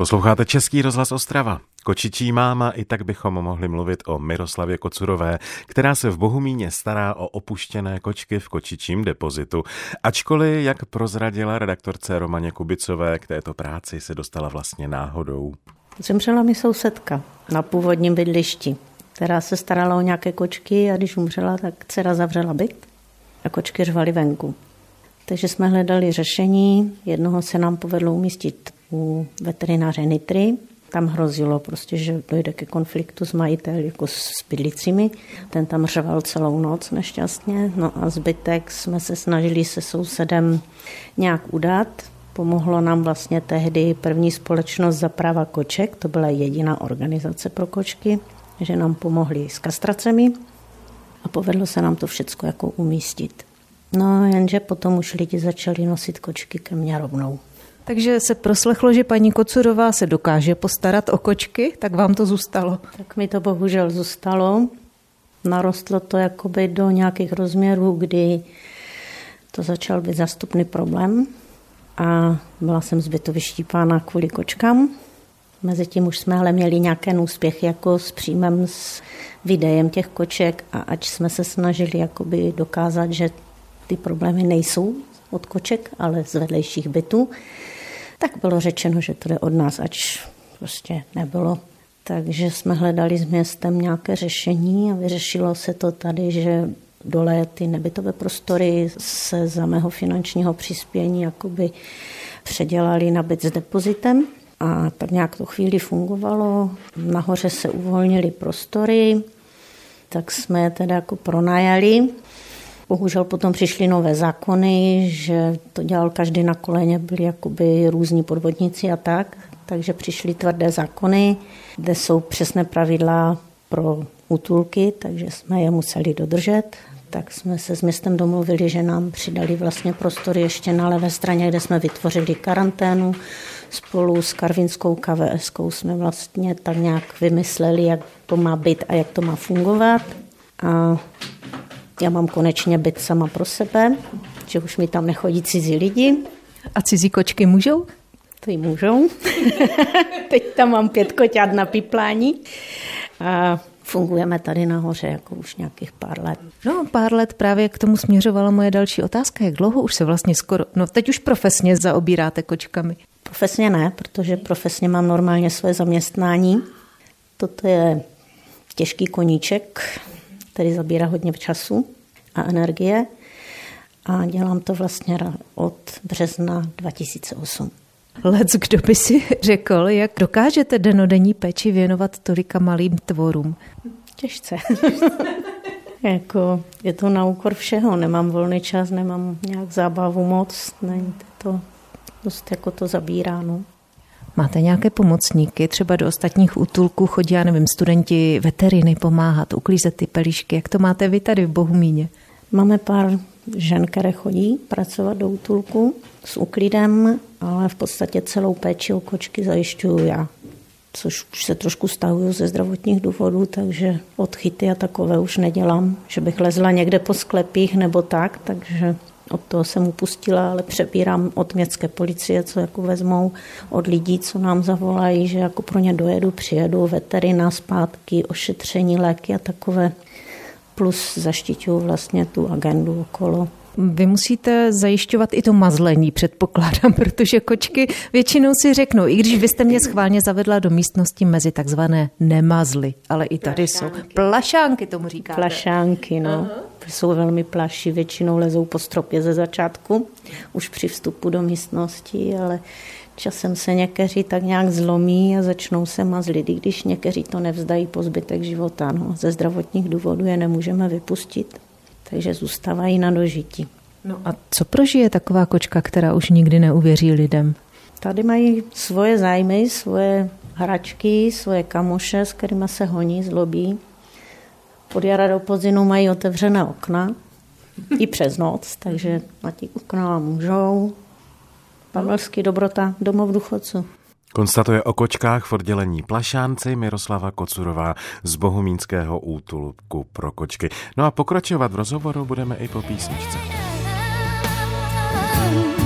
Posloucháte Český rozhlas Ostrava. Kočičí máma, i tak bychom mohli mluvit o Miroslavě Kocurové, která se v Bohumíně stará o opuštěné kočky v kočičím depozitu. Ačkoliv, jak prozradila redaktorce Romaně Kubicové, k této práci se dostala vlastně náhodou. Zemřela mi sousedka na původním bydlišti, která se starala o nějaké kočky a když umřela, tak dcera zavřela byt a kočky řvaly venku. Takže jsme hledali řešení. Jednoho se nám povedlo umístit u veterináře Nitry. Tam hrozilo prostě, že dojde ke konfliktu s majiteli jako s bydlicími. Ten tam řval celou noc nešťastně. No a zbytek jsme se snažili se sousedem nějak udat. Pomohlo nám vlastně tehdy první společnost za práva koček, to byla jediná organizace pro kočky, že nám pomohli s kastracemi a povedlo se nám to všechno jako umístit. No jenže potom už lidi začali nosit kočky ke mně rovnou. Takže se proslechlo, že paní Kocurová se dokáže postarat o kočky, tak vám to zůstalo? Tak mi to bohužel zůstalo. Narostlo to jakoby do nějakých rozměrů, kdy to začal být zastupný problém a byla jsem zbyto vyštípána kvůli kočkám. Mezitím už jsme ale měli nějaké úspěch jako s příjmem s videem těch koček a ať jsme se snažili jakoby dokázat, že ty problémy nejsou od koček, ale z vedlejších bytů, tak bylo řečeno, že to jde od nás, ač prostě nebylo. Takže jsme hledali s městem nějaké řešení a vyřešilo se to tady, že dole ty nebytové prostory se za mého finančního přispění jakoby předělali na byt s depozitem a tak nějak to chvíli fungovalo. Nahoře se uvolnili prostory, tak jsme je teda jako pronajali Bohužel potom přišly nové zákony, že to dělal každý na koleně, byli jakoby různí podvodníci a tak, takže přišly tvrdé zákony, kde jsou přesné pravidla pro útulky, takže jsme je museli dodržet. Tak jsme se s městem domluvili, že nám přidali vlastně prostory ještě na levé straně, kde jsme vytvořili karanténu. Spolu s Karvinskou KVS jsme vlastně tak nějak vymysleli, jak to má být a jak to má fungovat. A já mám konečně byt sama pro sebe, že už mi tam nechodí cizí lidi. A cizí kočky můžou? To můžou. Teď tam mám pět koťat na piplání. A fungujeme tady nahoře jako už nějakých pár let. No, pár let právě k tomu směřovala moje další otázka. Jak dlouho už se vlastně skoro, no teď už profesně zaobíráte kočkami? Profesně ne, protože profesně mám normálně své zaměstnání. Toto je těžký koníček, který zabírá hodně času a energie a dělám to vlastně od března 2008. Lec, kdo by si řekl, jak dokážete denodenní péči věnovat tolika malým tvorům? Těžce. jako, je to na úkor všeho, nemám volný čas, nemám nějak zábavu moc, není to dost jako to zabírá. No. Máte nějaké pomocníky, třeba do ostatních útulků chodí, já nevím, studenti veteriny pomáhat, uklízet ty pelíšky. Jak to máte vy tady v Bohumíně? Máme pár žen, které chodí pracovat do útulku s uklidem, ale v podstatě celou péči o kočky zajišťuju já což už se trošku stahuju ze zdravotních důvodů, takže odchyty a takové už nedělám, že bych lezla někde po sklepích nebo tak, takže od toho jsem upustila, ale přebírám od městské policie, co jako vezmou, od lidí, co nám zavolají, že jako pro ně dojedu, přijedu, veterina, zpátky, ošetření, léky a takové. Plus zaštiťuju vlastně tu agendu okolo. Vy musíte zajišťovat i to mazlení, předpokládám, protože kočky většinou si řeknou, i když vy jste mě schválně zavedla do místnosti mezi takzvané nemazly, ale i tady plašánky. jsou plašánky, tomu říkáte. Plašánky, no. Uh-huh. Jsou velmi plaší, většinou lezou po stropě ze začátku, už při vstupu do místnosti, ale časem se někteří tak nějak zlomí a začnou se mazlit, i když někteří to nevzdají po zbytek života. No. Ze zdravotních důvodů je nemůžeme vypustit takže zůstávají na dožití. No a co prožije taková kočka, která už nikdy neuvěří lidem? Tady mají svoje zájmy, svoje hračky, svoje kamoše, s kterými se honí, zlobí. Od jara do podzinu mají otevřené okna, i přes noc, takže na těch okna můžou. Pavelský dobrota, domov důchodců. Konstatuje o kočkách v oddělení Plašánci Miroslava Kocurová z Bohumínského útulku pro kočky. No a pokračovat v rozhovoru budeme i po písničce. one.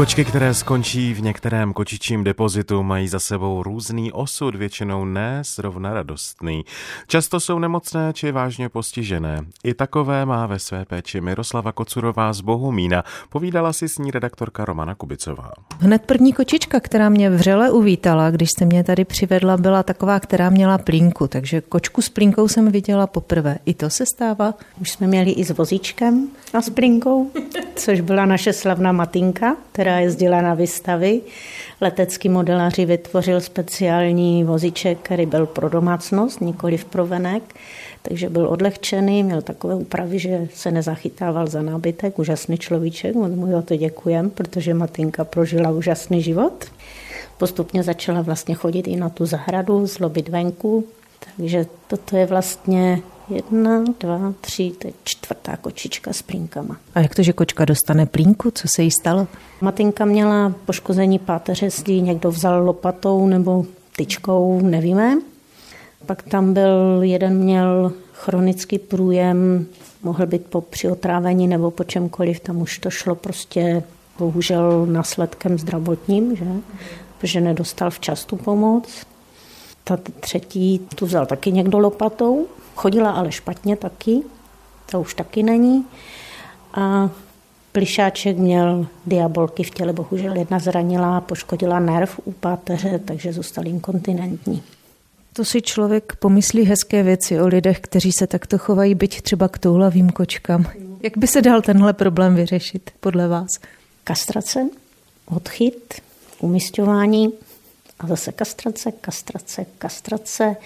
Kočky, které skončí v některém kočičím depozitu, mají za sebou různý osud, většinou ne zrovna radostný. Často jsou nemocné či vážně postižené. I takové má ve své péči Miroslava Kocurová z Bohumína. Povídala si s ní redaktorka Romana Kubicová. Hned první kočička, která mě vřele uvítala, když se mě tady přivedla, byla taková, která měla plínku, takže kočku s plínkou jsem viděla poprvé. I to se stává? Už jsme měli i s vozíčkem a s plínkou, což byla naše slavná matinka, která jezdila na výstavy. Letecký modelaři vytvořil speciální vozíček, který byl pro domácnost, nikoli v provenek, takže byl odlehčený, měl takové úpravy, že se nezachytával za nábytek, úžasný človíček, mu za to děkujem, protože Matinka prožila úžasný život. Postupně začala vlastně chodit i na tu zahradu, zlobit venku, takže toto je vlastně Jedna, dva, tři, teď čtvrtá kočička s plínkama. A jak to, že kočka dostane plínku? Co se jí stalo? Matinka měla poškození páteře, jestli někdo vzal lopatou nebo tyčkou, nevíme. Pak tam byl, jeden měl chronický průjem, mohl být po přiotrávení nebo po čemkoliv, tam už to šlo prostě bohužel následkem zdravotním, že? protože nedostal včas tu pomoc. Ta třetí tu vzal taky někdo lopatou, Chodila ale špatně taky, to už taky není. A Plišáček měl diabolky v těle, bohužel jedna zranila, poškodila nerv u páteře, takže zůstal inkontinentní. To si člověk pomyslí hezké věci o lidech, kteří se takto chovají, byť třeba k toulavým kočkám. Jak by se dal tenhle problém vyřešit podle vás? Kastrace, odchyt, umistování a zase kastrace, kastrace, kastrace.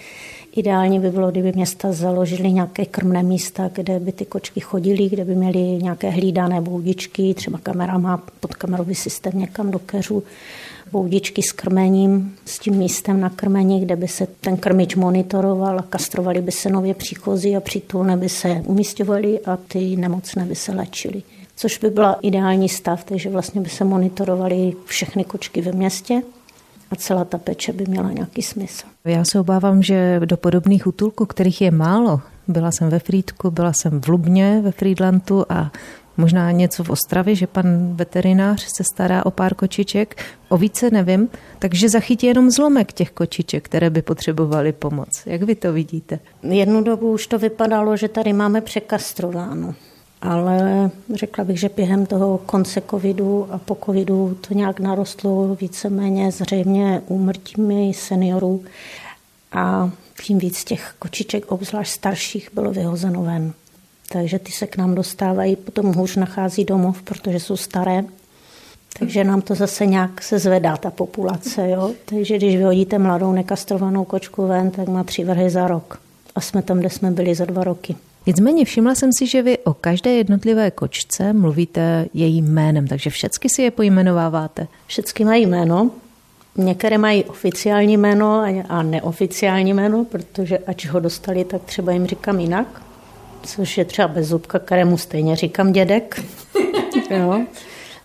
Ideálně by bylo, kdyby města založily nějaké krmné místa, kde by ty kočky chodily, kde by měly nějaké hlídané boudičky, třeba kamera má podkamerový systém někam do keřu, boudičky s krmením, s tím místem na krmení, kde by se ten krmič monitoroval a kastrovali by se nově příchozí a přítulné by se umístěvali a ty nemocné by se léčily. Což by byla ideální stav, takže vlastně by se monitorovaly všechny kočky ve městě a celá ta peče by měla nějaký smysl. Já se obávám, že do podobných útulků, kterých je málo, byla jsem ve Frýdku, byla jsem v Lubně ve Frýdlantu a možná něco v Ostravě, že pan veterinář se stará o pár kočiček, o více nevím, takže zachytí jenom zlomek těch kočiček, které by potřebovaly pomoc. Jak vy to vidíte? Jednu dobu už to vypadalo, že tady máme překastrováno ale řekla bych, že během toho konce covidu a po covidu to nějak narostlo víceméně zřejmě úmrtími seniorů a tím víc těch kočiček, obzvlášť starších, bylo vyhozeno ven. Takže ty se k nám dostávají, potom hůř nachází domov, protože jsou staré. Takže nám to zase nějak se zvedá, ta populace. Jo? Takže když vyhodíte mladou nekastrovanou kočku ven, tak má tři vrhy za rok. A jsme tam, kde jsme byli za dva roky. Nicméně všimla jsem si, že vy o každé jednotlivé kočce mluvíte jejím jménem, takže všechny si je pojmenováváte. Všechny mají jméno, Některé mají oficiální jméno a neoficiální jméno, protože ač ho dostali, tak třeba jim říkám jinak, což je třeba zubka, kterému stejně říkám dědek. jo.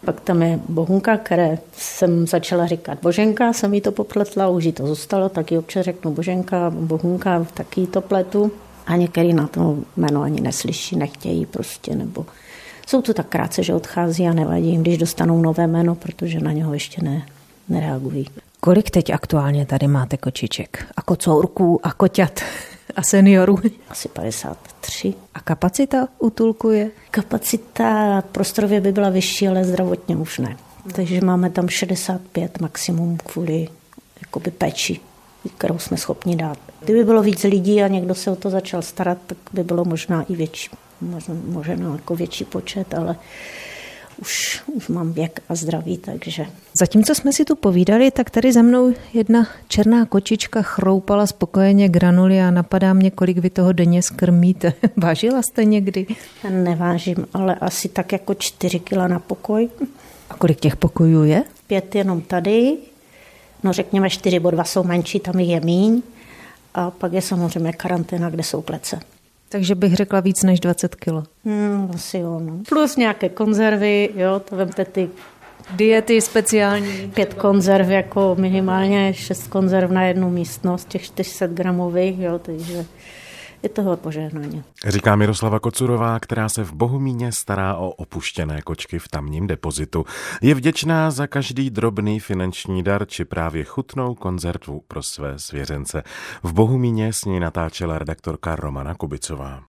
Pak tam je Bohunka, které jsem začala říkat Boženka, jsem jí to popletla, už jí to zůstalo, tak ji občas řeknu Boženka, Bohunka, taky to pletu a některý na to jméno ani neslyší, nechtějí prostě, nebo jsou tu tak krátce, že odchází a nevadí jim, když dostanou nové jméno, protože na něho ještě ne, nereagují. Kolik teď aktuálně tady máte kočiček? A kocourků a koťat a seniorů? Asi 53. A kapacita útulku je? Kapacita prostorově by byla vyšší, ale zdravotně už ne. Takže máme tam 65 maximum kvůli jakoby péči kterou jsme schopni dát. Kdyby bylo víc lidí a někdo se o to začal starat, tak by bylo možná i větší, možná jako větší počet, ale už, už mám věk a zdraví, takže... Zatímco jsme si tu povídali, tak tady za mnou jedna černá kočička chroupala spokojeně granuly a napadá mě, kolik vy toho denně skrmíte. Vážila jste někdy? Nevážím, ale asi tak jako čtyři kila na pokoj. A kolik těch pokojů je? Pět jenom tady, no řekněme čtyři, bo dva jsou menší, tam jich je míň. A pak je samozřejmě karanténa, kde jsou klece. Takže bych řekla víc než 20 kilo. Hmm, asi jo, no. Plus nějaké konzervy, jo, to vemte ty Diety speciální. Pět konzerv, jako minimálně šest konzerv na jednu místnost, těch 400 gramových, jo, takže je toho požehnaně. Říká Miroslava Kocurová, která se v Bohumíně stará o opuštěné kočky v tamním depozitu. Je vděčná za každý drobný finanční dar či právě chutnou konzervu pro své svěřence. V Bohumíně s ní natáčela redaktorka Romana Kubicová.